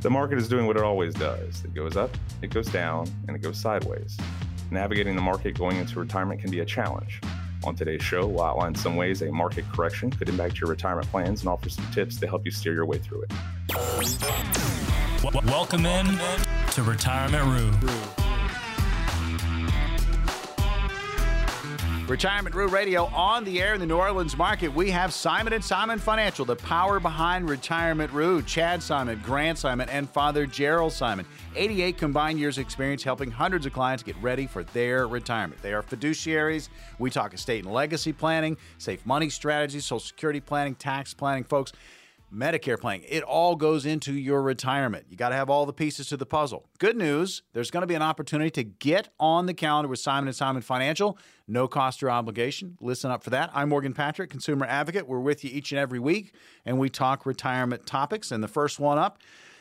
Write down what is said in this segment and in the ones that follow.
The market is doing what it always does. It goes up, it goes down, and it goes sideways. Navigating the market going into retirement can be a challenge. On today's show, we'll outline some ways a market correction could impact your retirement plans and offer some tips to help you steer your way through it. Welcome in to Retirement Roo. Retirement Roo Radio on the air in the New Orleans market. We have Simon and Simon Financial, the power behind Retirement Roo. Chad Simon, Grant Simon, and Father Gerald Simon. 88 combined years experience helping hundreds of clients get ready for their retirement. They are fiduciaries. We talk estate and legacy planning, safe money strategies, social security planning, tax planning, folks. Medicare planning. It all goes into your retirement. You got to have all the pieces to the puzzle. Good news, there's going to be an opportunity to get on the calendar with Simon and Simon Financial. No cost or obligation. Listen up for that. I'm Morgan Patrick, consumer advocate. We're with you each and every week and we talk retirement topics. And the first one up,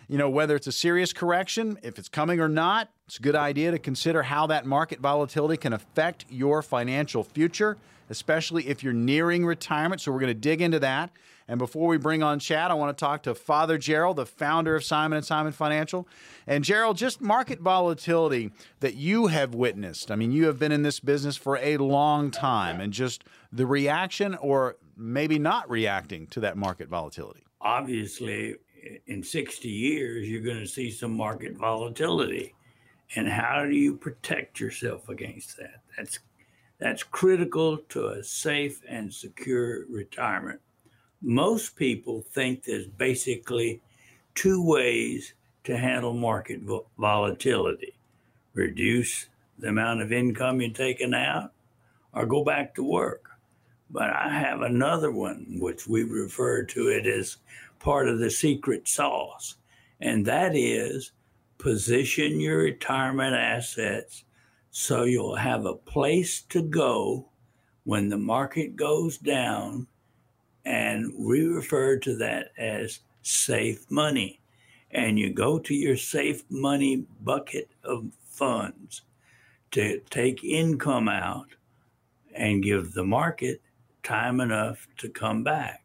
you know, whether it's a serious correction, if it's coming or not, it's a good idea to consider how that market volatility can affect your financial future, especially if you're nearing retirement. So we're going to dig into that. And before we bring on Chad, I want to talk to Father Gerald, the founder of Simon and Simon Financial. And Gerald, just market volatility that you have witnessed. I mean, you have been in this business for a long time, and just the reaction or maybe not reacting to that market volatility. Obviously, in 60 years, you're going to see some market volatility. And how do you protect yourself against that? That's that's critical to a safe and secure retirement most people think there's basically two ways to handle market volatility reduce the amount of income you're taking out or go back to work. But I have another one, which we refer to it as part of the secret sauce, and that is position your retirement assets so you'll have a place to go when the market goes down and we refer to that as safe money. And you go to your safe money bucket of funds to take income out and give the market time enough to come back.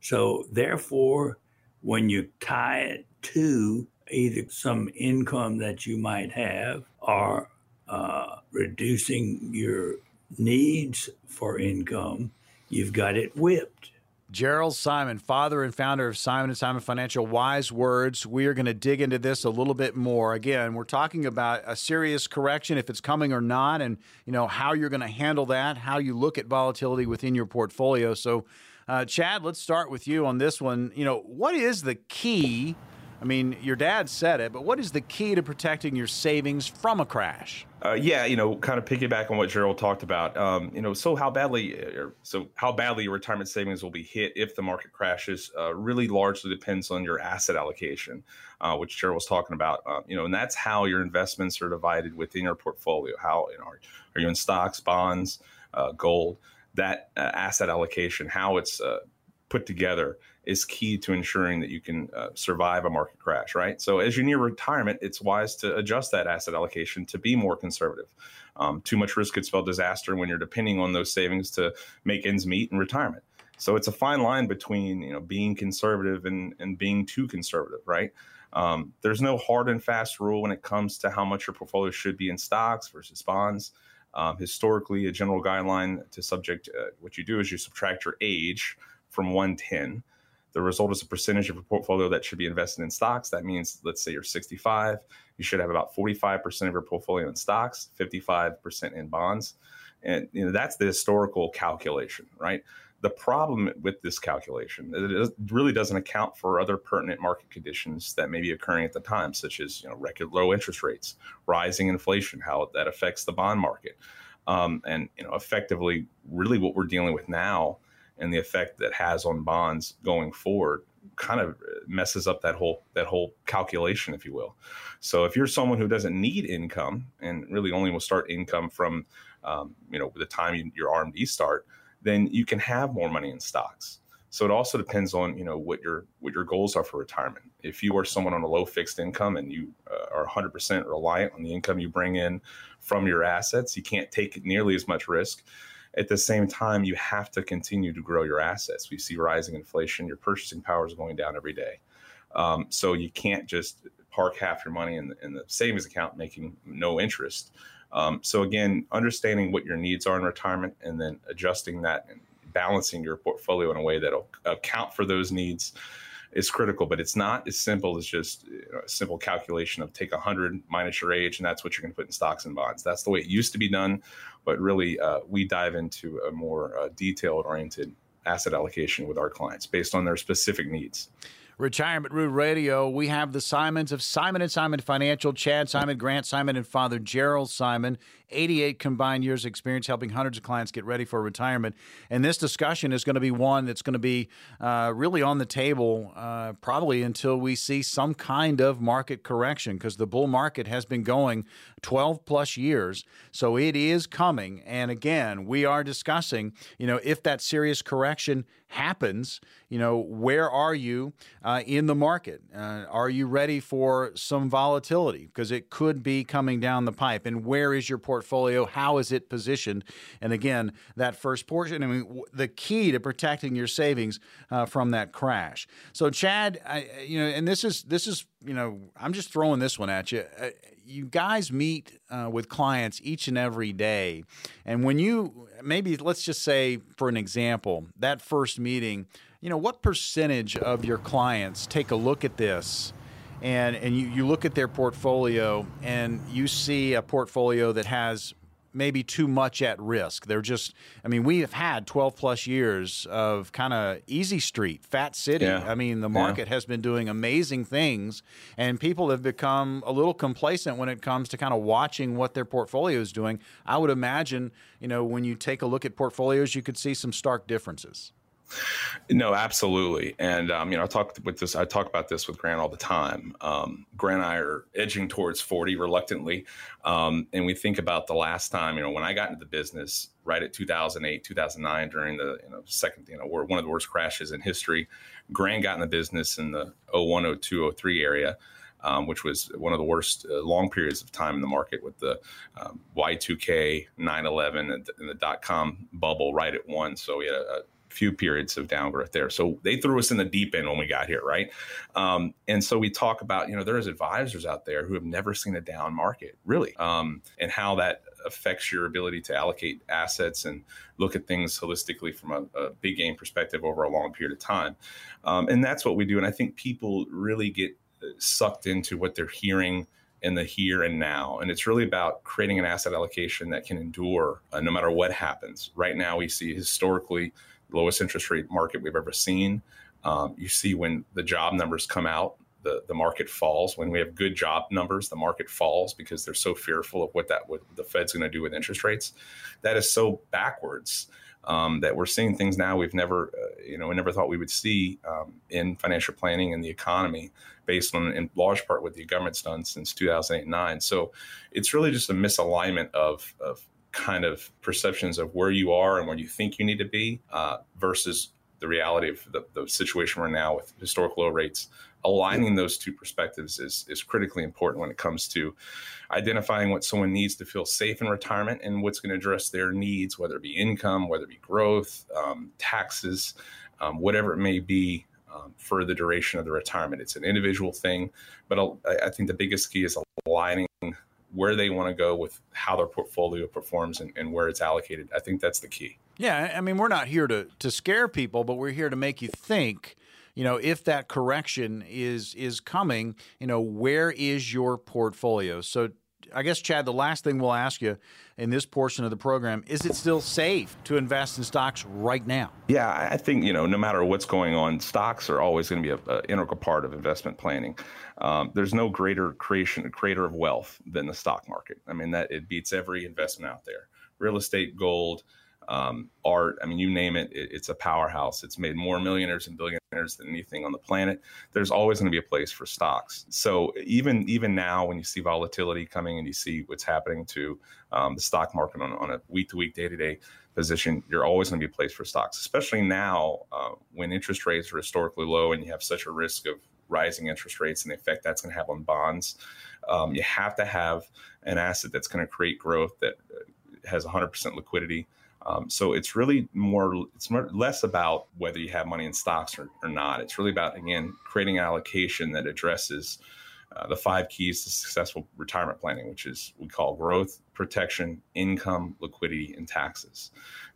So, therefore, when you tie it to either some income that you might have or uh, reducing your needs for income, you've got it whipped. Gerald Simon, father and founder of Simon and Simon Financial Wise Words. We are going to dig into this a little bit more. Again, we're talking about a serious correction if it's coming or not and, you know, how you're going to handle that, how you look at volatility within your portfolio. So, uh, Chad, let's start with you on this one. You know, what is the key? I mean, your dad said it, but what is the key to protecting your savings from a crash? Uh, yeah, you know, kind of piggyback on what Gerald talked about. Um, you know, so how badly, uh, so how badly your retirement savings will be hit if the market crashes uh, really largely depends on your asset allocation, uh, which Gerald was talking about. Uh, you know, and that's how your investments are divided within your portfolio. How you know, are, are you in stocks, bonds, uh, gold? That asset allocation, how it's put together is key to ensuring that you can uh, survive a market crash, right? So as you near retirement, it's wise to adjust that asset allocation to be more conservative. Um, too much risk could spell disaster when you're depending on those savings to make ends meet in retirement. So it's a fine line between you know being conservative and, and being too conservative, right? Um, there's no hard and fast rule when it comes to how much your portfolio should be in stocks versus bonds. Um, historically, a general guideline to subject uh, what you do is you subtract your age from 110 the result is a percentage of your portfolio that should be invested in stocks. That means, let's say you're 65, you should have about 45% of your portfolio in stocks, 55% in bonds. And you know, that's the historical calculation, right? The problem with this calculation it really doesn't account for other pertinent market conditions that may be occurring at the time, such as you know, record low interest rates, rising inflation, how that affects the bond market, um, and you know, effectively, really what we're dealing with now and the effect that has on bonds going forward kind of messes up that whole that whole calculation if you will. So if you're someone who doesn't need income and really only will start income from um, you know the time you, your rmd start then you can have more money in stocks. So it also depends on you know what your what your goals are for retirement. If you are someone on a low fixed income and you uh, are 100% reliant on the income you bring in from your assets you can't take nearly as much risk At the same time, you have to continue to grow your assets. We see rising inflation. Your purchasing power is going down every day. Um, so you can't just park half your money in the, in the savings account making no interest. Um, so again, understanding what your needs are in retirement and then adjusting that and balancing your portfolio in a way that'll account for those needs is critical, but it's not as simple as just you know, a simple calculation of take 100 minus your age, and that's what you're going to put in stocks and bonds. That's the way it used to be done, but really uh, we dive into a more uh, detailed oriented asset allocation with our clients based on their specific needs. Retirement Root Radio. We have the Simons of Simon and Simon Financial, Chad Simon, Grant Simon, and Father Gerald Simon. 88 combined years experience helping hundreds of clients get ready for retirement. And this discussion is going to be one that's going to be uh, really on the table uh, probably until we see some kind of market correction because the bull market has been going 12 plus years. So it is coming. And again, we are discussing, you know, if that serious correction happens, you know, where are you uh, in the market? Uh, are you ready for some volatility? Because it could be coming down the pipe. And where is your portfolio? How is it positioned? And again, that first portion, I mean, the key to protecting your savings uh, from that crash. So, Chad, I, you know, and this is this is you know, I'm just throwing this one at you. Uh, you guys meet uh, with clients each and every day, and when you maybe let's just say for an example, that first meeting, you know, what percentage of your clients take a look at this? and and you, you look at their portfolio and you see a portfolio that has maybe too much at risk. They're just, I mean, we have had 12 plus years of kind of easy street, fat city. Yeah. I mean, the market yeah. has been doing amazing things, and people have become a little complacent when it comes to kind of watching what their portfolio is doing. I would imagine, you know, when you take a look at portfolios, you could see some stark differences. No, absolutely. And um, you know, I talk with this. I talk about this with Grant all the time. Um, Grant and I are edging towards forty reluctantly, um, and we think about the last time. You know, when I got into the business, right at 2008, 2009, during the you know second, you know, one of the worst crashes in history. Grant got in the business in the 01, 02, 03 area. Um, which was one of the worst uh, long periods of time in the market with the um, Y2K, 9 11, and, the dot com bubble right at one. So we had a few periods of downgrowth there. So they threw us in the deep end when we got here, right? Um, and so we talk about, you know, there's advisors out there who have never seen a down market, really, um, and how that affects your ability to allocate assets and look at things holistically from a, a big game perspective over a long period of time. Um, and that's what we do. And I think people really get sucked into what they're hearing in the here and now. And it's really about creating an asset allocation that can endure uh, no matter what happens. Right now, we see historically lowest interest rate market we've ever seen. Um, you see when the job numbers come out, the, the market falls. When we have good job numbers, the market falls because they're so fearful of what that what the Fed's going to do with interest rates. That is so backwards um, that we're seeing things now we've never, uh, you know, we never thought we would see um, in financial planning and the economy, based on in large part what the government's done since 2008 9. So it's really just a misalignment of, of kind of perceptions of where you are and where you think you need to be uh, versus the reality of the, the situation we're now with historic low rates. Aligning those two perspectives is, is critically important when it comes to identifying what someone needs to feel safe in retirement and what's going to address their needs, whether it be income, whether it be growth, um, taxes, um, whatever it may be. Um, for the duration of the retirement, it's an individual thing, but I think the biggest key is aligning where they want to go with how their portfolio performs and, and where it's allocated. I think that's the key. Yeah, I mean, we're not here to to scare people, but we're here to make you think. You know, if that correction is is coming, you know, where is your portfolio? So I guess, Chad, the last thing we'll ask you in this portion of the program is it still safe to invest in stocks right now? Yeah, I think, you know, no matter what's going on, stocks are always going to be an integral part of investment planning. Um, there's no greater creation, a creator of wealth than the stock market. I mean, that it beats every investment out there. Real estate, gold, um, art. I mean, you name it, it, it's a powerhouse. It's made more millionaires and billionaires than anything on the planet. There's always going to be a place for stocks. So even even now, when you see volatility coming and you see what's happening to um, the stock market on, on a week to week, day to day position, you're always going to be a place for stocks. Especially now uh, when interest rates are historically low and you have such a risk of rising interest rates and the effect that's going to have on bonds. Um, you have to have an asset that's going to create growth that uh, has 100% liquidity Um, so it's really more, it's more, less about whether you have money in stocks or, or not. It's really about, again, creating an allocation that addresses uh, the five keys to successful retirement planning, which is we call growth, protection, income, liquidity, and taxes.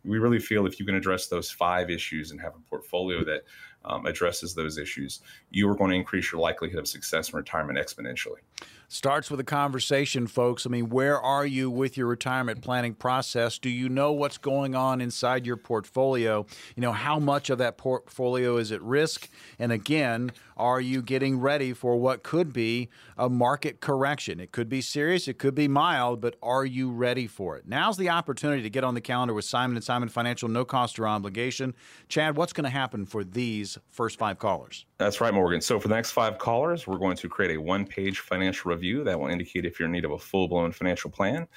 We really feel if you can address those five issues and have a portfolio that um, addresses those issues, you are going to increase your likelihood of success in retirement exponentially. Starts with a conversation, folks. I mean, where are you with your retirement planning process? Do you know what's going on inside your portfolio? You know, how much of that portfolio is at risk? And again, are you getting ready for what could be a market correction? It could be serious, it could be mild, but are you ready for it? Now's the opportunity to get on the calendar with Simon and Simon Financial, no cost or obligation. Chad, what's going to happen for these first five callers? That's right, Morgan. So for the next five callers, we're going to create a one-page financial review that will indicate if you're in need of a full-blown financial plan.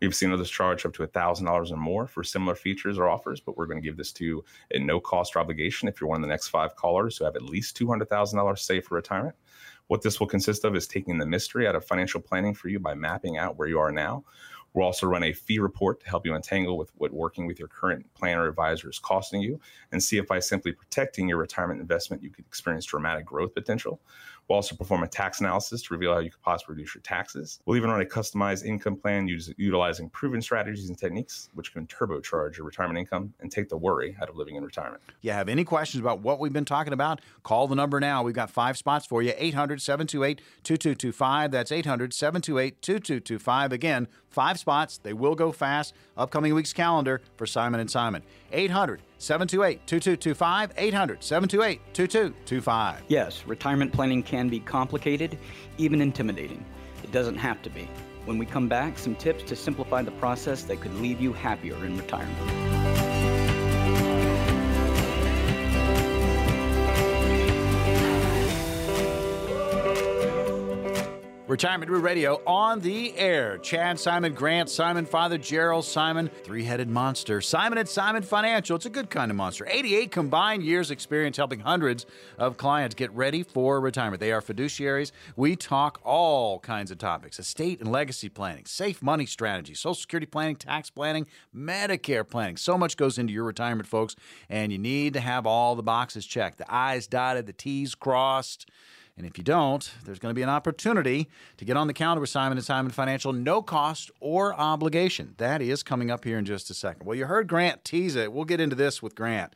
We've seen others charge up to $1,000 or more for similar features or offers, but we're going to give this to you at no cost or obligation if you're one of the next five callers who have at least $200,000 saved for retirement. What this will consist of is taking the mystery out of financial planning for you by mapping out where you are now We'll also run a fee report to help you untangle with what working with your current planner advisor is costing you and see if by simply protecting your retirement investment, you could experience dramatic growth potential. We'll also perform a tax analysis to reveal how you could possibly reduce your taxes. We'll even run a customized income plan utilizing proven strategies and techniques, which can turbocharge your retirement income and take the worry out of living in retirement. If you have any questions about what we've been talking about, call the number now. We've got five spots for you 800 728 2225. That's 800 728 2225. Again, five spots. They will go fast. Upcoming week's calendar for Simon and Simon. 800 728 2225. 800 728 2225. Yes, retirement planning can be complicated, even intimidating. It doesn't have to be. When we come back, some tips to simplify the process that could leave you happier in retirement. Retirement Root Radio on the air. Chad, Simon, Grant, Simon, Father Gerald, Simon, three headed monster. Simon at Simon Financial. It's a good kind of monster. 88 combined years experience helping hundreds of clients get ready for retirement. They are fiduciaries. We talk all kinds of topics estate and legacy planning, safe money strategy, social security planning, tax planning, Medicare planning. So much goes into your retirement, folks, and you need to have all the boxes checked the I's dotted, the T's crossed. And if you don't, there's going to be an opportunity to get on the calendar with Simon and Simon Financial, no cost or obligation. That is coming up here in just a second. Well, you heard Grant tease it. We'll get into this with Grant.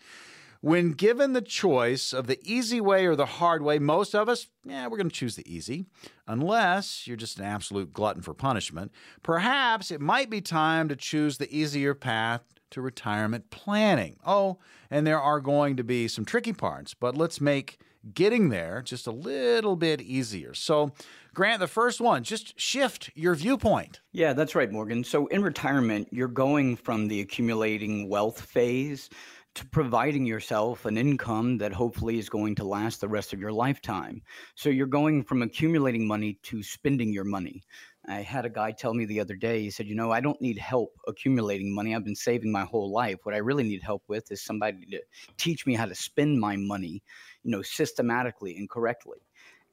When given the choice of the easy way or the hard way, most of us, yeah, we're going to choose the easy, unless you're just an absolute glutton for punishment. Perhaps it might be time to choose the easier path to retirement planning. Oh, and there are going to be some tricky parts, but let's make getting there just a little bit easier. So, Grant, the first one, just shift your viewpoint. Yeah, that's right, Morgan. So, in retirement, you're going from the accumulating wealth phase to providing yourself an income that hopefully is going to last the rest of your lifetime. So, you're going from accumulating money to spending your money. I had a guy tell me the other day, he said, You know, I don't need help accumulating money. I've been saving my whole life. What I really need help with is somebody to teach me how to spend my money you know, systematically and correctly.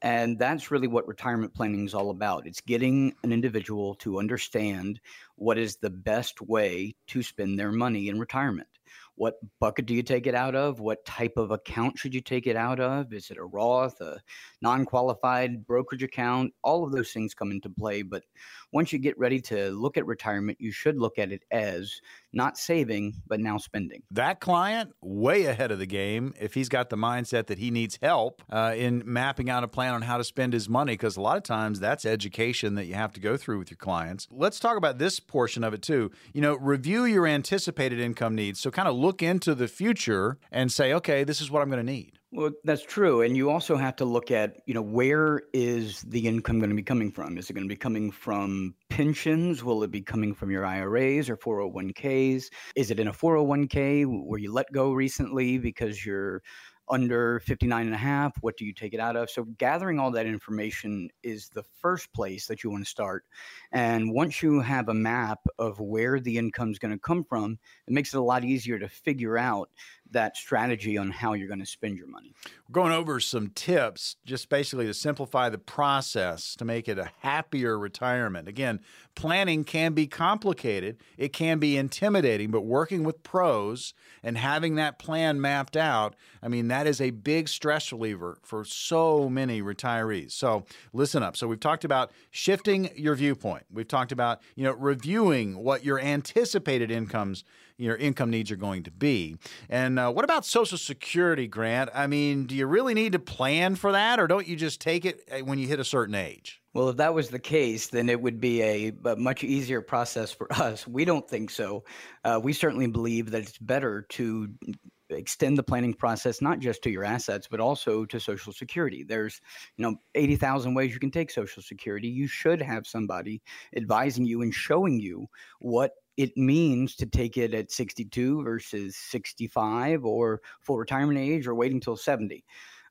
And that's really what retirement planning is all about. It's getting an individual to understand what is the best way to spend their money in retirement. What bucket do you take it out of? What type of account should you take it out of? Is it a Roth, a non qualified brokerage account? All of those things come into play. But once you get ready to look at retirement, you should look at it as not saving, but now spending. That client, way ahead of the game if he's got the mindset that he needs help uh, in mapping out a plan on how to spend his money, because a lot of times that's education that you have to go through with your clients. Let's talk about this portion of it too. You know, review your anticipated income needs. So kind of look into the future and say, okay, this is what I'm going to need. Well, that's true. And you also have to look at, you know, where is the income going to be coming from? Is it going to be coming from pensions? Will it be coming from your IRAs or 401ks? Is it in a 401k where you let go recently because you're under 59 and a half what do you take it out of so gathering all that information is the first place that you want to start and once you have a map of where the income is going to come from it makes it a lot easier to figure out that strategy on how you're going to spend your money. We're going over some tips just basically to simplify the process to make it a happier retirement. Again, planning can be complicated, it can be intimidating, but working with pros and having that plan mapped out, I mean, that is a big stress reliever for so many retirees. So listen up. So we've talked about shifting your viewpoint. We've talked about, you know, reviewing what your anticipated incomes your income needs are going to be. And uh, what about Social Security, Grant? I mean, do you really need to plan for that, or don't you just take it uh, when you hit a certain age? Well, if that was the case, then it would be a, a much easier process for us. We don't think so. Uh, we certainly believe that it's better to extend the planning process not just to your assets but also to social security there's you know 80,000 ways you can take social security you should have somebody advising you and showing you what it means to take it at 62 versus 65 or full retirement age or waiting till 70.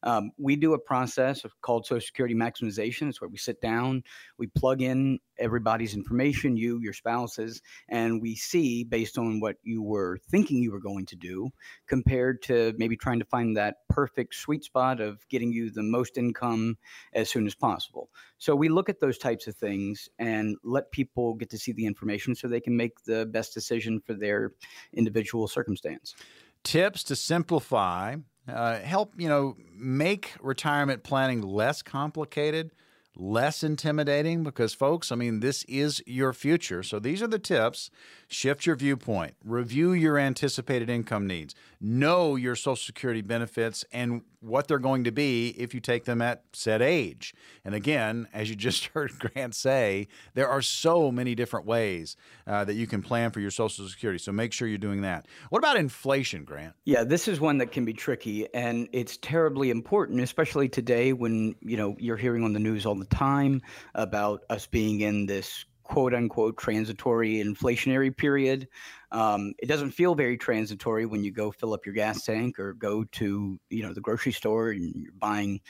Um, we do a process called Social Security maximization. It's where we sit down, we plug in everybody's information, you, your spouses, and we see based on what you were thinking you were going to do compared to maybe trying to find that perfect sweet spot of getting you the most income as soon as possible. So we look at those types of things and let people get to see the information so they can make the best decision for their individual circumstance. Tips to simplify uh, help you know make retirement planning less complicated less intimidating because folks i mean this is your future. So these are the tips. Shift your viewpoint. Review your anticipated income needs. Know your social security benefits and what they're going to be if you take them at said age. And again, as you just heard Grant say, there are so many different ways uh, that you can plan for your Social Security. So make sure you're doing that. What about inflation, Grant? Yeah, this is one that can be tricky, and it's terribly important, especially today when you know you're hearing on the news all the time about us being in this quote unquote transitory inflationary period. Um, it doesn't feel very transitory when you go fill up your gas tank or go to you know the grocery store and you're buying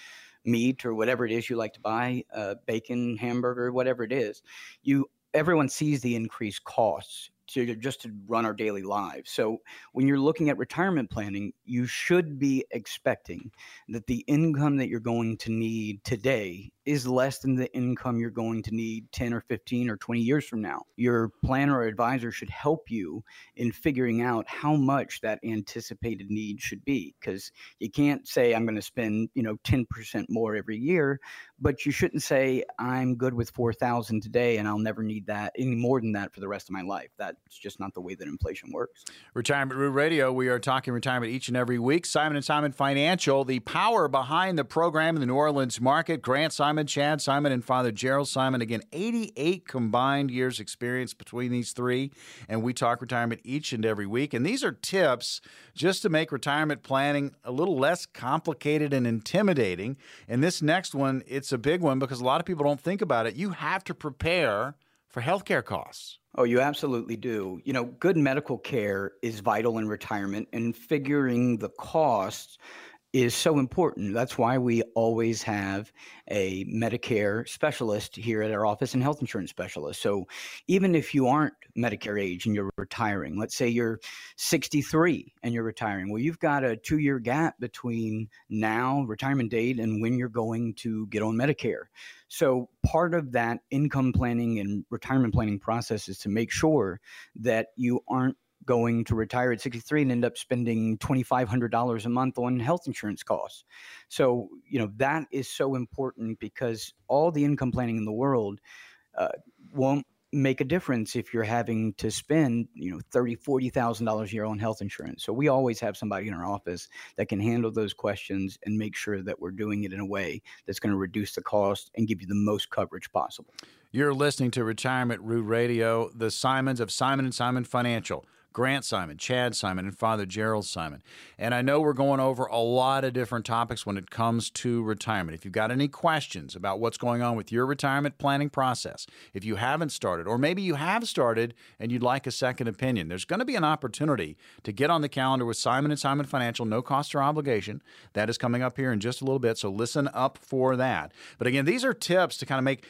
meat or whatever it is you like to buy, uh, bacon, hamburger, whatever it is. You everyone sees the increased costs to just to run our daily lives. So when you're looking at retirement planning, you should be expecting that the income that you're going to need today is less than the income you're going to need 10 or 15 or 20 years from now. Your planner or advisor should help you in figuring out how much that anticipated need should be because you can't say I'm going to spend, you know, 10% more every year, but you shouldn't say I'm good with 4,000 today and I'll never need that any more than that for the rest of my life. That's just not the way that inflation works. Retirement Root Radio, we are talking retirement each and every week. Simon and Simon Financial, the power behind the program in the New Orleans market. Grant Simon Simon, Chad Simon, and Father Gerald Simon. Again, 88 combined years experience between these three, and we talk retirement each and every week. And these are tips just to make retirement planning a little less complicated and intimidating. And this next one, it's a big one because a lot of people don't think about it. You have to prepare for healthcare costs. Oh, you absolutely do. You know, good medical care is vital in retirement, and figuring the costs is so important. That's why we always have a Medicare specialist here at our office and health insurance specialist. So even if you aren't Medicare age and you're retiring, let's say you're 63 and you're retiring, well, you've got a two year gap between now, retirement date, and when you're going to get on Medicare. So part of that income planning and retirement planning process is to make sure that you aren't going to retire at 63 and end up spending $2,500 a month on health insurance costs. So, you know, that is so important because all the income planning in the world uh, won't make a difference if you're having to spend you know thirty forty thousand dollars a year on health insurance. So we always have somebody in our office that can handle those questions and make sure that we're doing it in a way that's going to reduce the cost and give you the most coverage possible. You're listening to retirement root radio the simons of simon and simon financial Grant Simon, Chad Simon, and Father Gerald Simon. And I know we're going over a lot of different topics when it comes to retirement. If you've got any questions about what's going on with your retirement planning process, if you haven't started, or maybe you have started and you'd like a second opinion, there's going to be an opportunity to get on the calendar with Simon and Simon Financial, no cost or obligation. That is coming up here in just a little bit, so listen up for that. But again, these are tips to kind of make,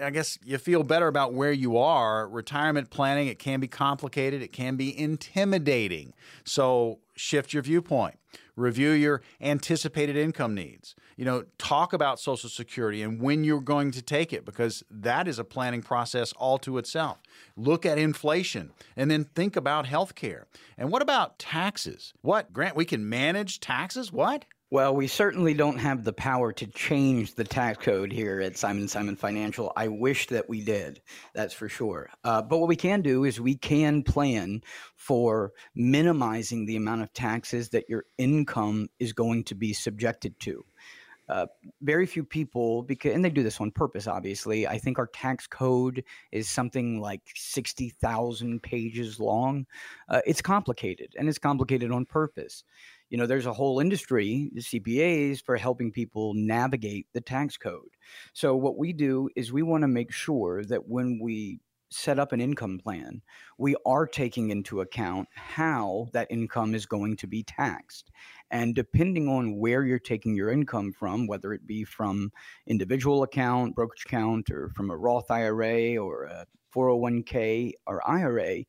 I guess, you feel better about where you are. Retirement planning, it can be complicated, it can be intimidating. So shift your viewpoint. Review your anticipated income needs. You know, talk about Social Security and when you're going to take it because that is a planning process all to itself. Look at inflation and then think about health care. And what about taxes? What, Grant, we can manage taxes? What? Well, we certainly don't have the power to change the tax code here at Simon Simon Financial. I wish that we did, that's for sure. Uh, but what we can do is we can plan for minimizing the amount of taxes that your income is going to be subjected to. Uh, very few people because and they do this on purpose obviously i think our tax code is something like 60000 pages long uh, it's complicated and it's complicated on purpose you know there's a whole industry the cpas for helping people navigate the tax code so what we do is we want to make sure that when we set up an income plan, we are taking into account how that income is going to be taxed. And depending on where you're taking your income from, whether it be from individual account, brokerage account, or from a Roth IRA or a 401k or IRA,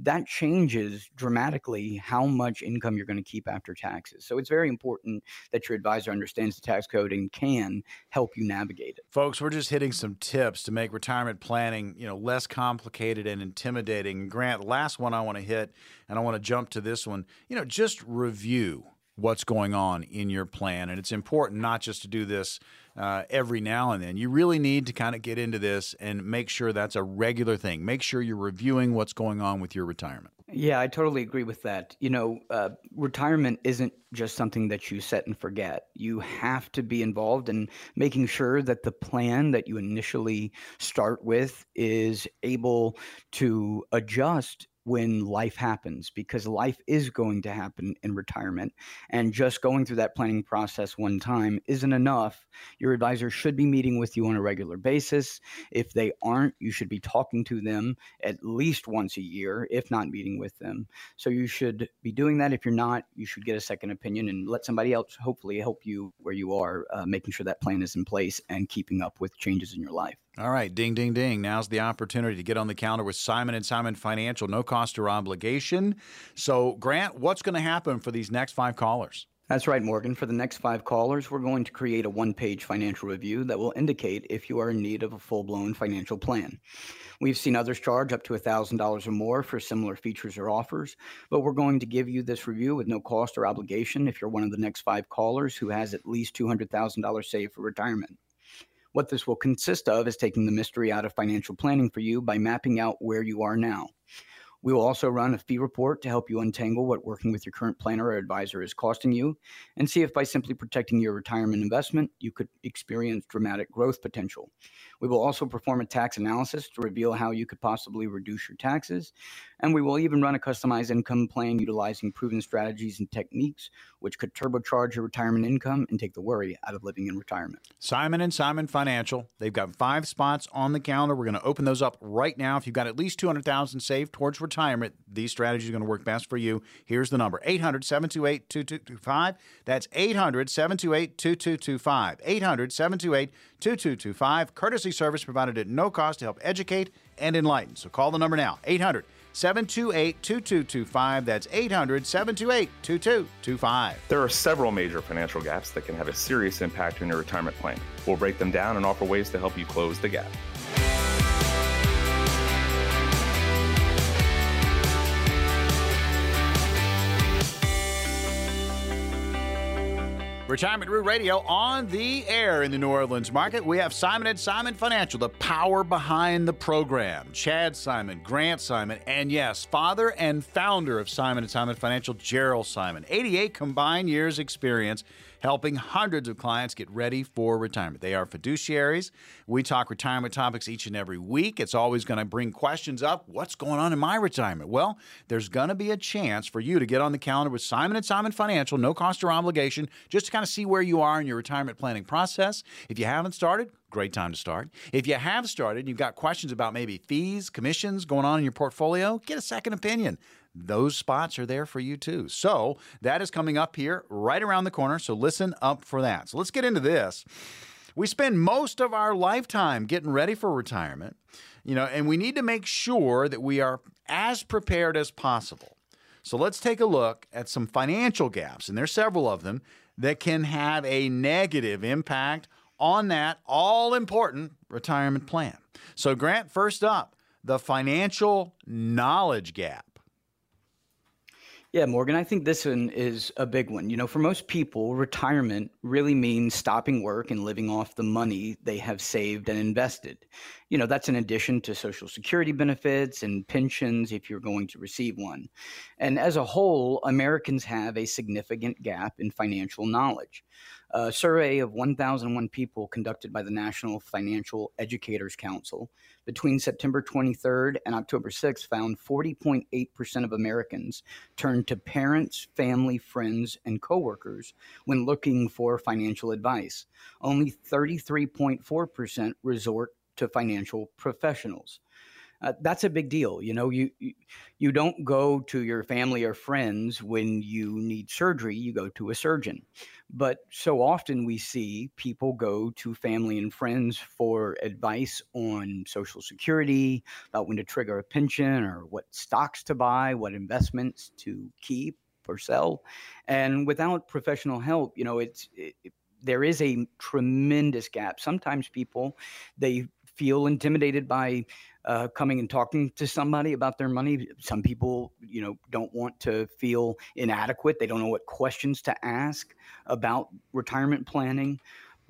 that changes dramatically how much income you're going to keep after taxes. So it's very important that your advisor understands the tax code and can help you navigate it. Folks, we're just hitting some tips to make retirement planning, you know, less complicated and intimidating. Grant, last one I want to hit and I want to jump to this one. You know, just review what's going on in your plan and it's important not just to do this uh, every now and then. You really need to kind of get into this and make sure that's a regular thing. Make sure you're reviewing what's going on with your retirement. Yeah, I totally agree with that. You know, uh, retirement isn't just something that you set and forget. You have to be involved in making sure that the plan that you initially start with is able to adjust when life happens because life is going to happen in retirement. And just going through that planning process one time isn't enough. Your advisor should be meeting with you on a regular basis. If they aren't, you should be talking to them at least once a year, if not meeting with them. So you should be doing that. If you're not, you should get a second opinion and let somebody else hopefully help you where you are, uh, making sure that plan is in place and keeping up with changes in your life. All right, ding, ding, ding. Now's the opportunity to get on the calendar with Simon and Simon Financial, no cost or obligation. So, Grant, what's going to happen for these next five callers? That's right, Morgan. For the next five callers, we're going to create a one page financial review that will indicate if you are in need of a full blown financial plan. We've seen others charge up to $1,000 or more for similar features or offers, but we're going to give you this review with no cost or obligation if you're one of the next five callers who has at least $200,000 saved for retirement. What this will consist of is taking the mystery out of financial planning for you by mapping out where you are now. We will also run a fee report to help you untangle what working with your current planner or advisor is costing you and see if by simply protecting your retirement investment, you could experience dramatic growth potential. We will also perform a tax analysis to reveal how you could possibly reduce your taxes. And we will even run a customized income plan utilizing proven strategies and techniques, which could turbocharge your retirement income and take the worry out of living in retirement. Simon and Simon Financial. They've got five spots on the calendar. We're going to open those up right now. If you've got at least 200000 saved towards retirement, these strategies are going to work best for you. Here's the number 800 728 2225. That's 800 728 2225. 800 728 2225. Courtesy service provided at no cost to help educate and enlighten. So call the number now 800 728 2225. That's 800 728 2225. There are several major financial gaps that can have a serious impact on your retirement plan. We'll break them down and offer ways to help you close the gap. Retirement Root Radio on the air in the New Orleans market. We have Simon and Simon Financial, the power behind the program. Chad Simon, Grant Simon, and yes, father and founder of Simon and Simon Financial, Gerald Simon. 88 combined years experience helping hundreds of clients get ready for retirement. They are fiduciaries. We talk retirement topics each and every week. It's always going to bring questions up. What's going on in my retirement? Well, there's going to be a chance for you to get on the calendar with Simon and Simon Financial, no cost or obligation, just to kind of see where you are in your retirement planning process. If you haven't started, great time to start. If you have started, and you've got questions about maybe fees, commissions going on in your portfolio, get a second opinion those spots are there for you too. So that is coming up here right around the corner. So listen up for that. So let's get into this. We spend most of our lifetime getting ready for retirement, you know, and we need to make sure that we are as prepared as possible. So let's take a look at some financial gaps, and there's several of them that can have a negative impact on that all important retirement plan. So, Grant, first up, the financial knowledge gap. Yeah, Morgan, I think this one is a big one. You know, for most people, retirement really means stopping work and living off the money they have saved and invested. You know, that's in addition to Social Security benefits and pensions if you're going to receive one. And as a whole, Americans have a significant gap in financial knowledge. A survey of 1,001 people conducted by the National Financial Educators Council between September 23rd and October 6th found 40.8% of Americans turned to parents, family, friends, and coworkers when looking for financial advice. Only 33.4% resort to financial professionals uh, that's a big deal. You know, you, you don't go to your family or friends when you need surgery. You go to a surgeon. But so often we see people go to family and friends for advice on Social Security, about when to trigger a pension, or what stocks to buy, what investments to keep or sell. And without professional help, you know, it's it, there is a tremendous gap. Sometimes people they feel intimidated by uh, coming and talking to somebody about their money. Some people, you know, don't want to feel inadequate. They don't know what questions to ask about retirement planning.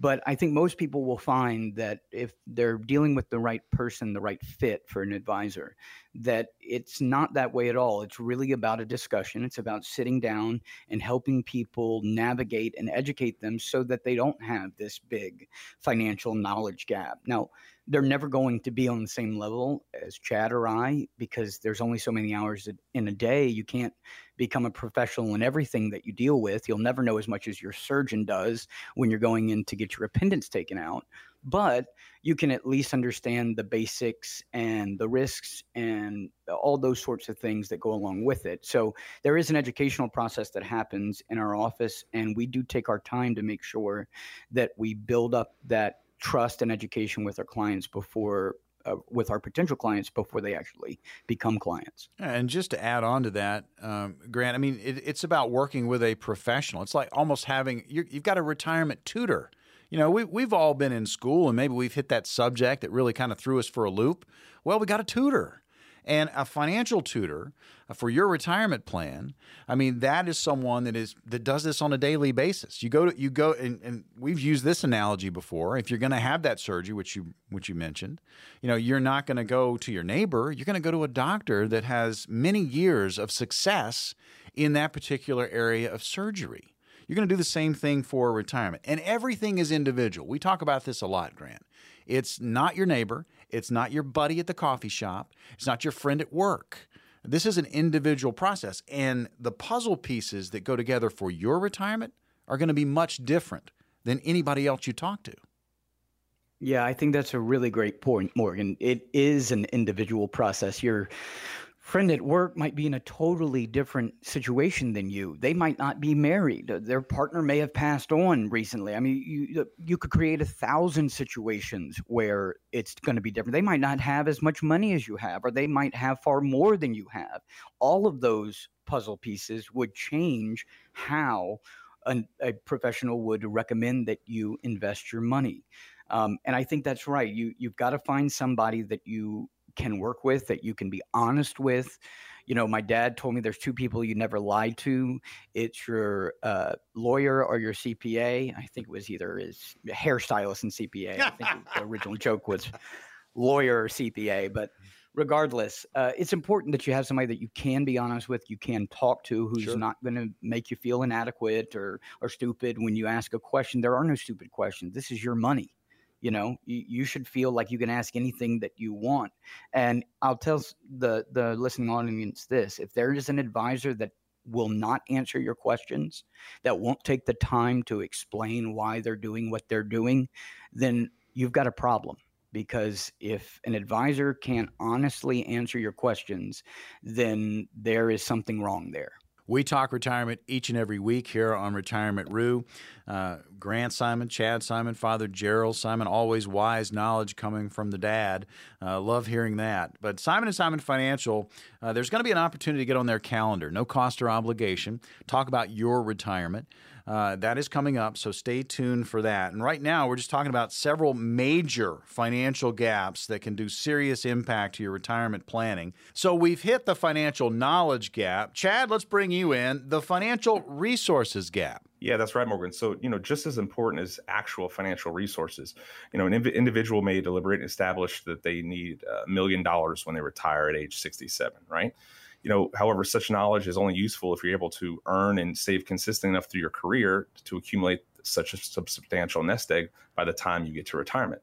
But I think most people will find that if they're dealing with the right person, the right fit for an advisor, that it's not that way at all. It's really about a discussion. It's about sitting down and helping people navigate and educate them so that they don't have this big financial knowledge gap. Now, they're never going to be on the same level as Chad or I because there's only so many hours in a day. You can't become a professional in everything that you deal with. You'll never know as much as your surgeon does when you're going in to get your appendix taken out. But you can at least understand the basics and the risks and all those sorts of things that go along with it. So there is an educational process that happens in our office, and we do take our time to make sure that we build up that trust and education with our clients before uh, with our potential clients before they actually become clients. And just to add on to that, um, Grant, I mean, it, it's about working with a professional. It's like almost having you have got a retirement tutor. You know, we, we've all been in school and maybe we've hit that subject that really kind of threw us for a loop. Well, we got a tutor and a financial tutor uh, for your retirement plan i mean that is someone that is that does this on a daily basis. You go to you go and, and we've used this analogy before. If you're going to have that surgery which you which you mentioned you know you're not going to go to your neighbor you're going to go to a doctor that has many years of success in that particular area of surgery. You're going to do the same thing for retirement. And everything is individual. We talk about this a lot grant it's not your neighbor it's not your buddy at the coffee shop. It's not your friend at work. This is an individual process. And the puzzle pieces that go together for your retirement are going to be much different than anybody else you talk to. Yeah, I think that's a really great point, Morgan. It is an individual process. You're friend at work might be in a totally different situation than you. They might not be married. Uh, their partner may have passed on recently. I mean, you you could create a thousand situations where it's going to be different. They might not have as much money as you have, or they might have far more than you have. All of those puzzle pieces would change how a, a professional would recommend that you invest your money. Um, and I think that's right. You you've got to find somebody that you can work with, that you can be honest with. You know, my dad told me there's two people you never lie to. It's your uh, lawyer or your CPA. I think it was either his hairstylist and CPA. I think the original joke was lawyer or CPA, but regardless, uh, it's important that you have somebody that you can be honest with, you can talk to, who's sure. not going to make you feel inadequate or or stupid when you ask a question. There are no stupid questions. This is your money. You know, you, you should feel like you can ask anything that you want. And I'll tell the the listening audience this: if there is an advisor that will not answer your questions, that won't take the time to explain why they're doing what they're doing, then you've got a problem because if an advisor can't honestly answer your questions, then there is something wrong there. We talk retirement each and every week here on Retirement Roo. Uh, Grant Simon, Chad Simon, Father Gerald Simon, always wise knowledge coming from the dad. Uh, love hearing that. But Simon and Simon Financial, uh, there's going to be an opportunity to get on their calendar, no cost or obligation, talk about your retirement. Uh, that is coming up, so stay tuned for that. And right now, we're just talking about several major financial gaps that can do serious impact to your retirement planning. So we've hit the financial knowledge gap. Chad, let's bring you in the financial resources gap. Yeah, that's right, Morgan. So, you know, just as important as actual financial resources, you know, an inv- individual may deliberate and establish that they need a million dollars when they retire at age 67, right? You know, however, such knowledge is only useful if you're able to earn and save consistent enough through your career to accumulate such a substantial nest egg by the time you get to retirement.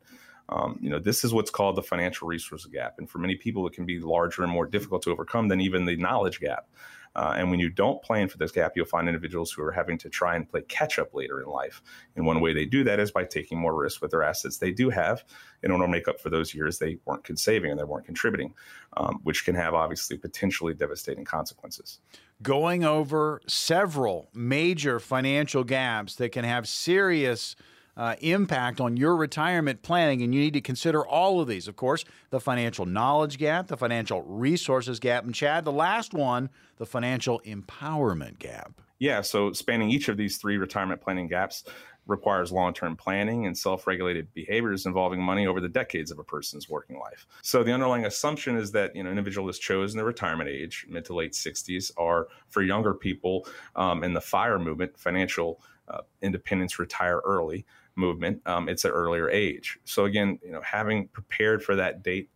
Um, you know, this is what's called the financial resource gap. And for many people, it can be larger and more difficult to overcome than even the knowledge gap. Uh, and when you don't plan for this gap, you'll find individuals who are having to try and play catch up later in life. And one way they do that is by taking more risk with their assets they do have in order to make up for those years they weren't saving and they weren't contributing, um, which can have obviously potentially devastating consequences. Going over several major financial gaps that can have serious uh, impact on your retirement planning, and you need to consider all of these. Of course, the financial knowledge gap, the financial resources gap, and Chad, the last one, the financial empowerment gap. Yeah, so spanning each of these three retirement planning gaps requires long-term planning and self-regulated behaviors involving money over the decades of a person's working life. So the underlying assumption is that you know an individual has chosen the retirement age, mid to late 60s, are for younger people um, in the FIRE movement, financial uh, independence, retire early movement, um, it's an earlier age. So again, you know, having prepared for that date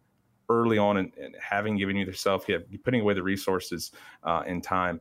early on and, and having given you yourself, you putting away the resources uh, and time,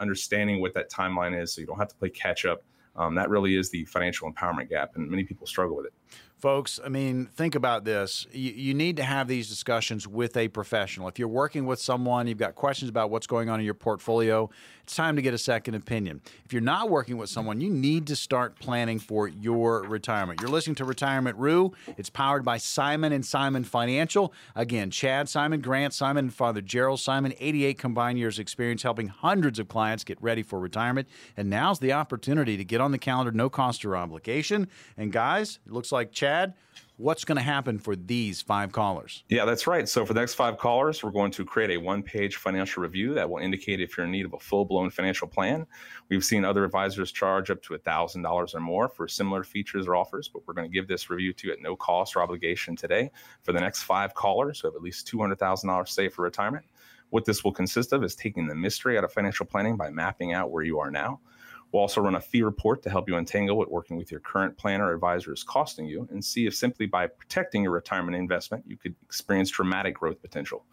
understanding what that timeline is, so you don't have to play catch up. Um, that really is the financial empowerment gap, and many people struggle with it. Folks, I mean, think about this. You, you, need to have these discussions with a professional. If you're working with someone, you've got questions about what's going on in your portfolio, it's time to get a second opinion. If you're not working with someone, you need to start planning for your retirement. You're listening to Retirement Rue. It's powered by Simon and Simon Financial. Again, Chad Simon, Grant Simon, and Father Gerald Simon, 88 combined years experience helping hundreds of clients get ready for retirement. And now's the opportunity to get on the calendar, no cost or obligation. And guys, it looks like Chad what's going to happen for these five callers? Yeah, that's right. So for the next five callers, we're going to create a one-page financial review that will indicate if you're in need of a full-blown financial plan. We've seen other advisors charge up to $1,000 or more for similar features or offers, but we're going to give this review to you at no cost or obligation today for the next five callers who have at least $200,000 saved for retirement. What this will consist of is taking the mystery out of financial planning by mapping out where you are now We'll also run a fee report to help you untangle what working with your current planner or advisor is costing you and see if simply by protecting your retirement investment, you could experience dramatic growth potential.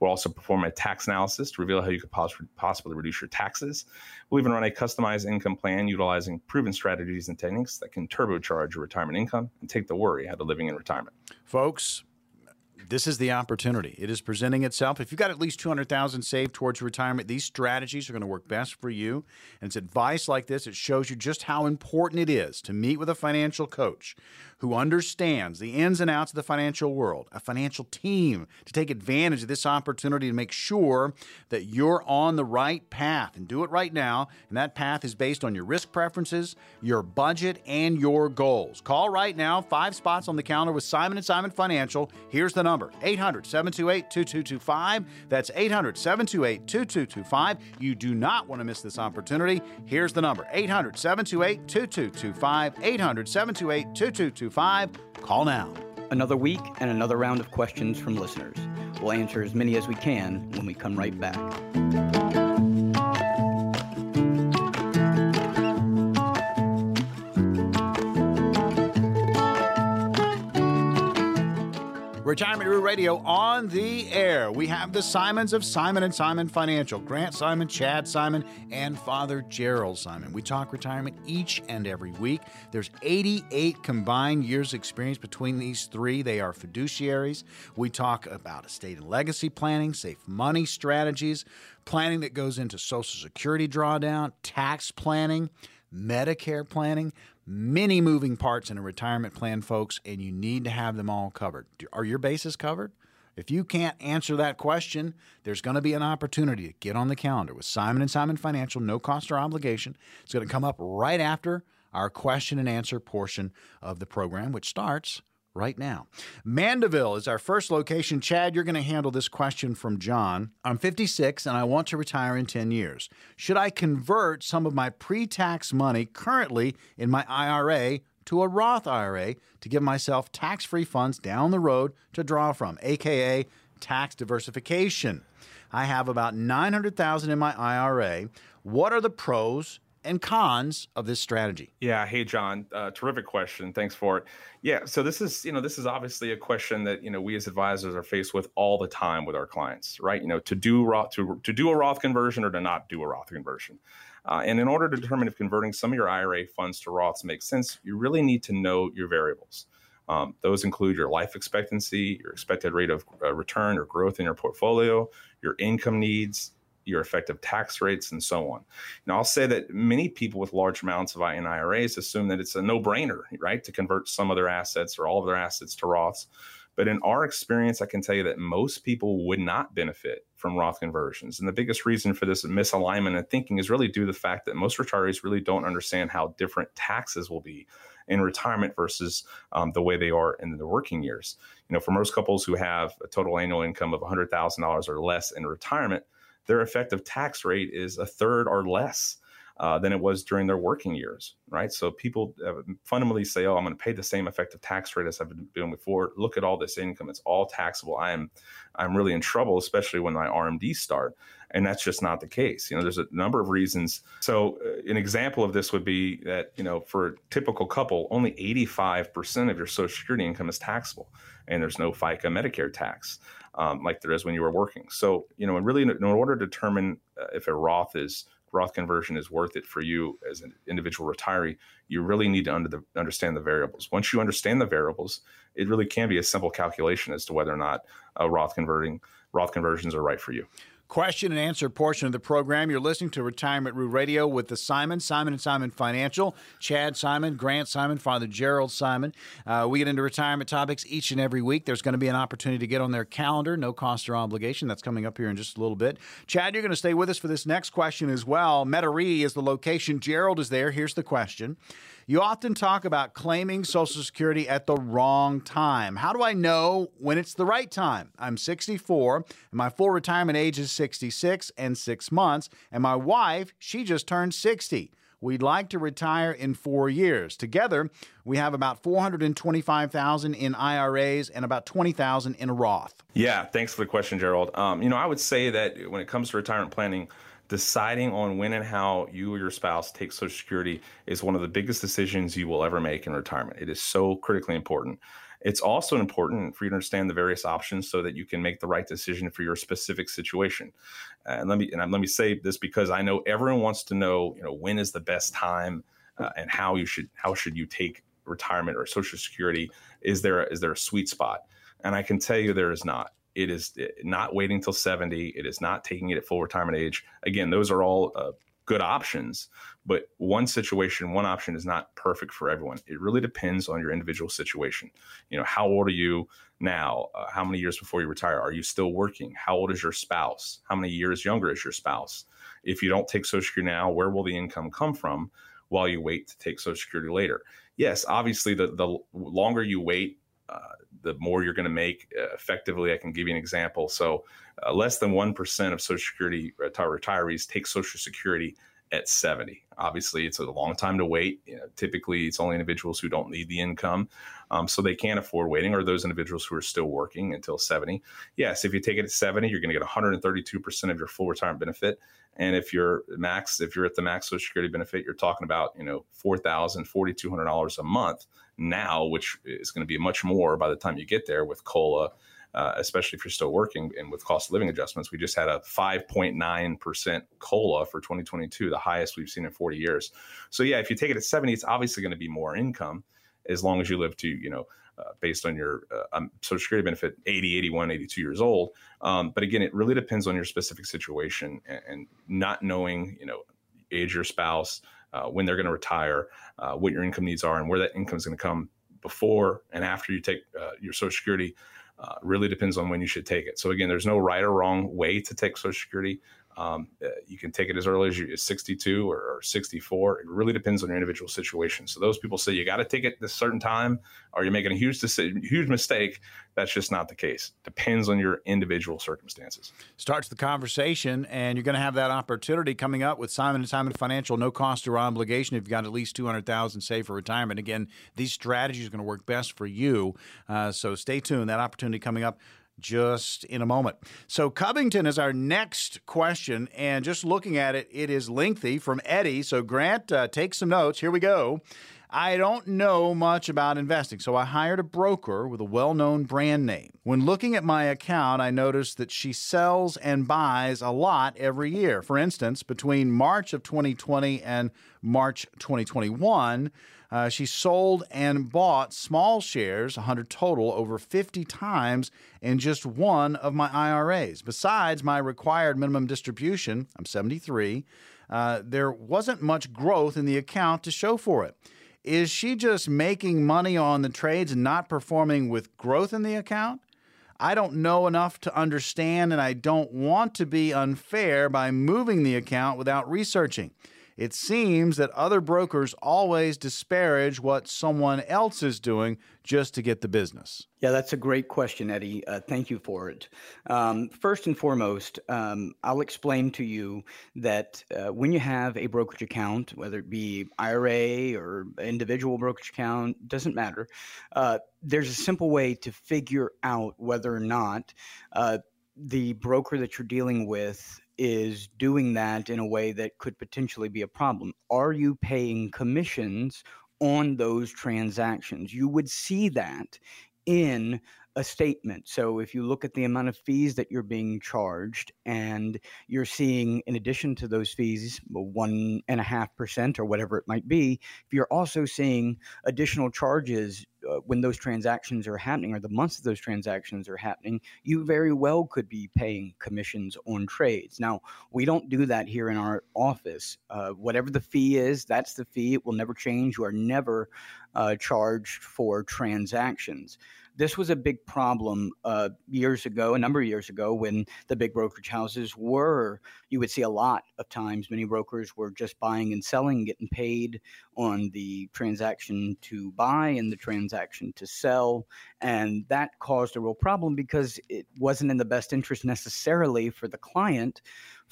We'll also perform a tax analysis to reveal how you could possibly reduce your taxes. We'll even run a customized income plan utilizing proven strategies and techniques that can turbocharge your retirement income and take the worry out of living in retirement. Folks, this is the opportunity. It is presenting itself. If you've got at least 200,000 saved towards retirement, these strategies are going to work best for you. And it's advice like this. It shows you just how important it is to meet with a financial coach who understands the ins and outs of the financial world, a financial team to take advantage of this opportunity to make sure that you're on the right path and do it right now. And that path is based on your risk preferences, your budget, and your goals. Call right now, five spots on the calendar with Simon and Simon Financial. Here's the number 800 728 2225. That's 800 728 2225. You do not want to miss this opportunity. Here's the number 800 728 2225. 800 728 2225. Call now. Another week and another round of questions from listeners. We'll answer as many as we can when we come right back. Retirement Rue Radio on the air. We have the Simons of Simon and Simon Financial, Grant Simon, Chad Simon, and Father Gerald Simon. We talk retirement each and every week. There's 88 combined years experience between these three. They are fiduciaries. We talk about estate and legacy planning, safe money strategies, planning that goes into Social Security drawdown, tax planning, Medicare planning many moving parts in a retirement plan, folks, and you need to have them all covered. Are your bases covered? If you can't answer that question, there's going to be an opportunity to get on the calendar with Simon and Simon Financial, no cost or obligation. It's going to come up right after our question and answer portion of the program, which starts right now. Mandeville is our first location. Chad, you're going to handle this question from John. I'm 56 and I want to retire in 10 years. Should I convert some of my pre tax money currently in my IRA to a Roth IRA to give myself tax free funds down the road to draw from, aka tax diversification? I have about 900,000 in my IRA. What are the pros and cons of this strategy? Yeah. Hey, John. Uh, terrific question. Thanks for it. Yeah. So this is, you know, this is obviously a question that you know we as advisors are faced with all the time with our clients, right? You know, to do Roth to to do a Roth conversion or to not do a Roth conversion. Uh, and in order to determine if converting some of your IRA funds to Roths makes sense, you really need to know your variables. Um, those include your life expectancy, your expected rate of uh, return or growth in your portfolio, your income needs, your effective tax rates, and so on. Now, I'll say that many people with large amounts of IRAs assume that it's a no brainer, right, to convert some of their assets or all of their assets to Roths. But in our experience, I can tell you that most people would not benefit from Roth conversions. And the biggest reason for this misalignment in thinking is really due to the fact that most retirees really don't understand how different taxes will be in retirement versus um, the way they are in the working years. You know, for most couples who have a total annual income of $100,000 or less in retirement, their effective tax rate is a third or less uh, than it was during their working years, right? So people uh, fundamentally say, "Oh, I'm going to pay the same effective tax rate as I've been doing before. Look at all this income; it's all taxable. I am, I'm really in trouble, especially when my RMDs start." And that's just not the case. You know, there's a number of reasons. So, uh, an example of this would be that you know, for a typical couple, only 85% of your Social Security income is taxable, and there's no FICA Medicare tax. Um, like there is when you were working. So, you know, and really, in order to determine uh, if a Roth is Roth conversion is worth it for you as an individual retiree, you really need to under the, understand the variables. Once you understand the variables, it really can be a simple calculation as to whether or not a Roth converting Roth conversions are right for you question and answer portion of the program. You're listening to Retirement Root Radio with the Simon, Simon and Simon Financial, Chad Simon, Grant Simon, Father Gerald Simon. Uh, we get into retirement topics each and every week. There's going to be an opportunity to get on their calendar, no cost or obligation. That's coming up here in just a little bit. Chad, you're going to stay with us for this next question as well. Metairie is the location. Gerald is there. Here's the question. You often talk about claiming Social Security at the wrong time. How do I know when it's the right time? I'm 64, and my full retirement age is 66 and six months, and my wife, she just turned 60. We'd like to retire in four years. Together, we have about 425,000 in IRAs and about 20,000 in a Roth. Yeah, thanks for the question, Gerald. Um, you know, I would say that when it comes to retirement planning, deciding on when and how you or your spouse take Social Security is one of the biggest decisions you will ever make in retirement. It is so critically important. It's also important for you to understand the various options so that you can make the right decision for your specific situation. And let me and let me say this because I know everyone wants to know, you know, when is the best time uh, and how you should how should you take retirement or Social Security? Is there is there a sweet spot? And I can tell you there is not. It is not waiting till 70. It is not taking it at full retirement age. Again, those are all uh, good options, but one situation, one option is not perfect for everyone. It really depends on your individual situation. You know, how old are you now? Uh, how many years before you retire? Are you still working? How old is your spouse? How many years younger is your spouse? If you don't take Social Security now, where will the income come from while you wait to take Social Security later? Yes, obviously, the, the longer you wait, uh, the more you're going to make uh, effectively. I can give you an example. So, uh, less than 1% of Social Security retirees take Social Security at 70. Obviously, it's a long time to wait. You know, typically, it's only individuals who don't need the income, um, so they can't afford waiting, or those individuals who are still working until 70. Yes, if you take it at 70, you're going to get 132% of your full retirement benefit. And if you're max, if you're at the max Social Security benefit, you're talking about you know four thousand, forty two hundred dollars a month now, which is going to be much more by the time you get there with COLA, uh, especially if you're still working and with cost of living adjustments. We just had a 5.9% COLA for 2022, the highest we've seen in 40 years. So, yeah, if you take it at 70, it's obviously going to be more income as long as you live to, you know, uh, based on your uh, um, Social Security benefit, 80, 81, 82 years old. Um, but again, it really depends on your specific situation and, and not knowing, you know, age your spouse, uh, when they're going to retire, uh, what your income needs are, and where that income is going to come before and after you take uh, your Social Security. Uh, really depends on when you should take it. So again, there's no right or wrong way to take Social Security. Um, uh, you can take it as early as, you, as 62 or, or, 64. It really depends on your individual situation. So those people say you got to take it this certain time, or you're making a huge decision, huge mistake. That's just not the case. Depends on your individual circumstances. Starts the conversation, and you're going to have that opportunity coming up with Simon and Simon Financial, no cost or obligation. If you've got at least 200,000 saved for retirement, again, these strategies are going to work best for you. Uh, so stay tuned. That opportunity coming up just in a moment. So, Covington is our next question. And just looking at it, it is lengthy from Eddie. So, Grant, uh, take some notes. Here we go. I don't know much about investing, so I hired a broker with a well known brand name. When looking at my account, I noticed that she sells and buys a lot every year. For instance, between March of 2020 and March 2021, uh, she sold and bought small shares, 100 total, over 50 times in just one of my IRAs. Besides my required minimum distribution, I'm 73, uh, there wasn't much growth in the account to show for it. Is she just making money on the trades and not performing with growth in the account? I don't know enough to understand, and I don't want to be unfair by moving the account without researching. It seems that other brokers always disparage what someone else is doing just to get the business. Yeah, that's a great question, Eddie. Uh, thank you for it. Um, first and foremost, um, I'll explain to you that uh, when you have a brokerage account, whether it be IRA or individual brokerage account, doesn't matter. Uh, there's a simple way to figure out whether or not uh, the broker that you're dealing with is doing that in a way that could potentially be a problem. Are you paying commissions on those transactions? You would see that in a statement. So if you look at the amount of fees that you're being charged and you're seeing, in addition to those fees, one and a half percent or whatever it might be, if you're also seeing additional charges uh, when those transactions are happening or the months those transactions are happening, you very well could be paying commissions on trades. Now, we don't do that here in our office. Uh, whatever the fee is, that's the fee. It will never change. You are never uh, charged for transactions. This was a big problem uh, years ago, a number of years ago, when the big brokerage houses were. You would see a lot of times many brokers were just buying and selling, getting paid on the transaction to buy and the transaction to sell. And that caused a real problem because it wasn't in the best interest necessarily for the client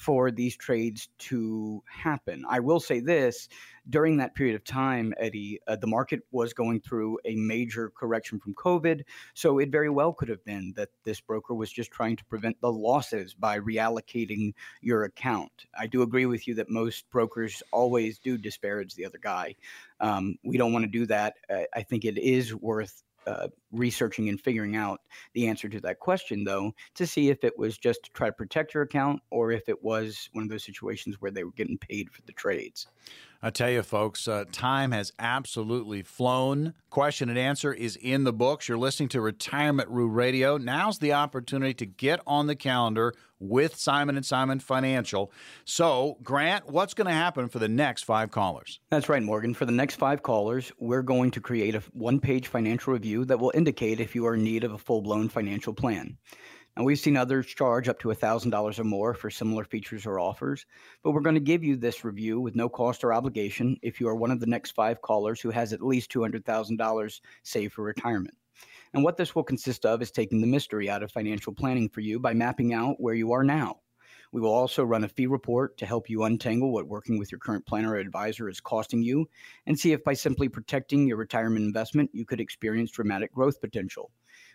for these trades to happen. I will say this during that period of time, Eddie, uh, the market was going through a major correction from COVID. So it very well could have been that this broker was just trying to prevent the losses by reallocating your account. I do agree with you that most brokers always do disparage the other guy. Um, we don't want to do that. I think it is worth uh, researching and figuring out the answer to that question, though, to see if it was just to try to protect your account or if it was one of those situations where they were getting paid for the trades. I tell you, folks, uh, time has absolutely flown. Question and answer is in the books. You're listening to Retirement Roo Radio. Now's the opportunity to get on the calendar with Simon and Simon Financial. So, Grant, what's going to happen for the next five callers? That's right, Morgan. For the next five callers, we're going to create a one-page financial review that will indicate if you are in need of a full-blown financial plan. And we've seen others charge up to $1,000 or more for similar features or offers, but we're going to give you this review with no cost or obligation if you are one of the next five callers who has at least $200,000 saved for retirement. And what this will consist of is taking the mystery out of financial planning for you by mapping out where you are now. We will also run a fee report to help you untangle what working with your current planner or advisor is costing you and see if by simply protecting your retirement investment, you could experience dramatic growth potential.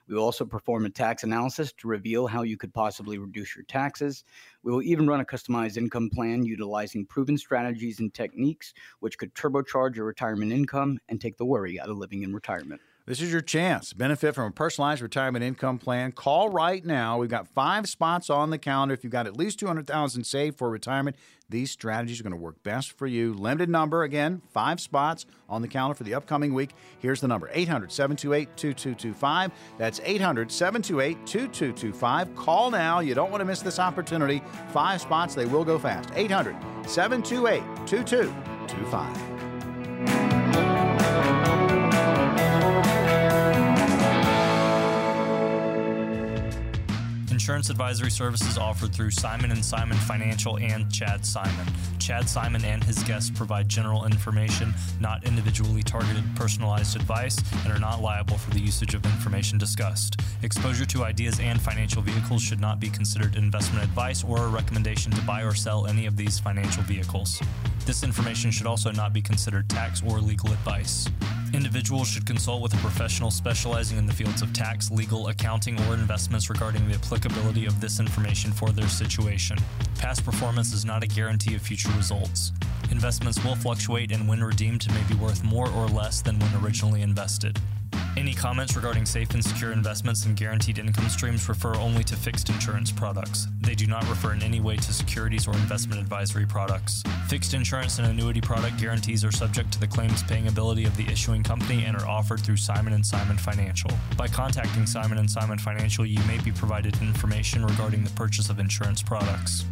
We will also perform a tax analysis to reveal how you could possibly reduce your taxes. We will even run a customized income plan utilizing proven strategies and techniques which could turbocharge your retirement income and take the worry out of living in retirement. This is your chance. Benefit from a personalized retirement income plan. Call right now. We've got five spots on the calendar. If you've got at least 200000 saved for retirement, these strategies are going to work best for you. Limited number, again, five spots on the calendar for the upcoming week. Here's the number 800 728 2225. That's 800 728 2225. Call now. You don't want to miss this opportunity. Five spots, they will go fast. 800 728 2225. Insurance advisory services offered through Simon Simon Financial and Chad Simon. Chad Simon and his guests provide general information, not individually targeted personalized advice, and are not liable for the usage of information discussed. Exposure to ideas and financial vehicles should not be considered investment advice or a recommendation to buy or sell any of these financial vehicles. This information should also not be considered tax or legal advice. Individuals should consult with a professional specializing in the fields of tax, legal, accounting, or investments regarding the applicability of this information for their situation. Past performance is not a guarantee of future results. Investments will fluctuate and when redeemed may be worth more or less than when originally invested. Any comments regarding safe and secure investments and guaranteed income streams refer only to fixed insurance products. They do not refer in any way to securities or investment advisory products. Fixed insurance and annuity product guarantees are subject to the claims paying ability of the issuing company and are offered through Simon Simon Financial. By contacting Simon Simon Financial, you may be provided information regarding the purchase of insurance products.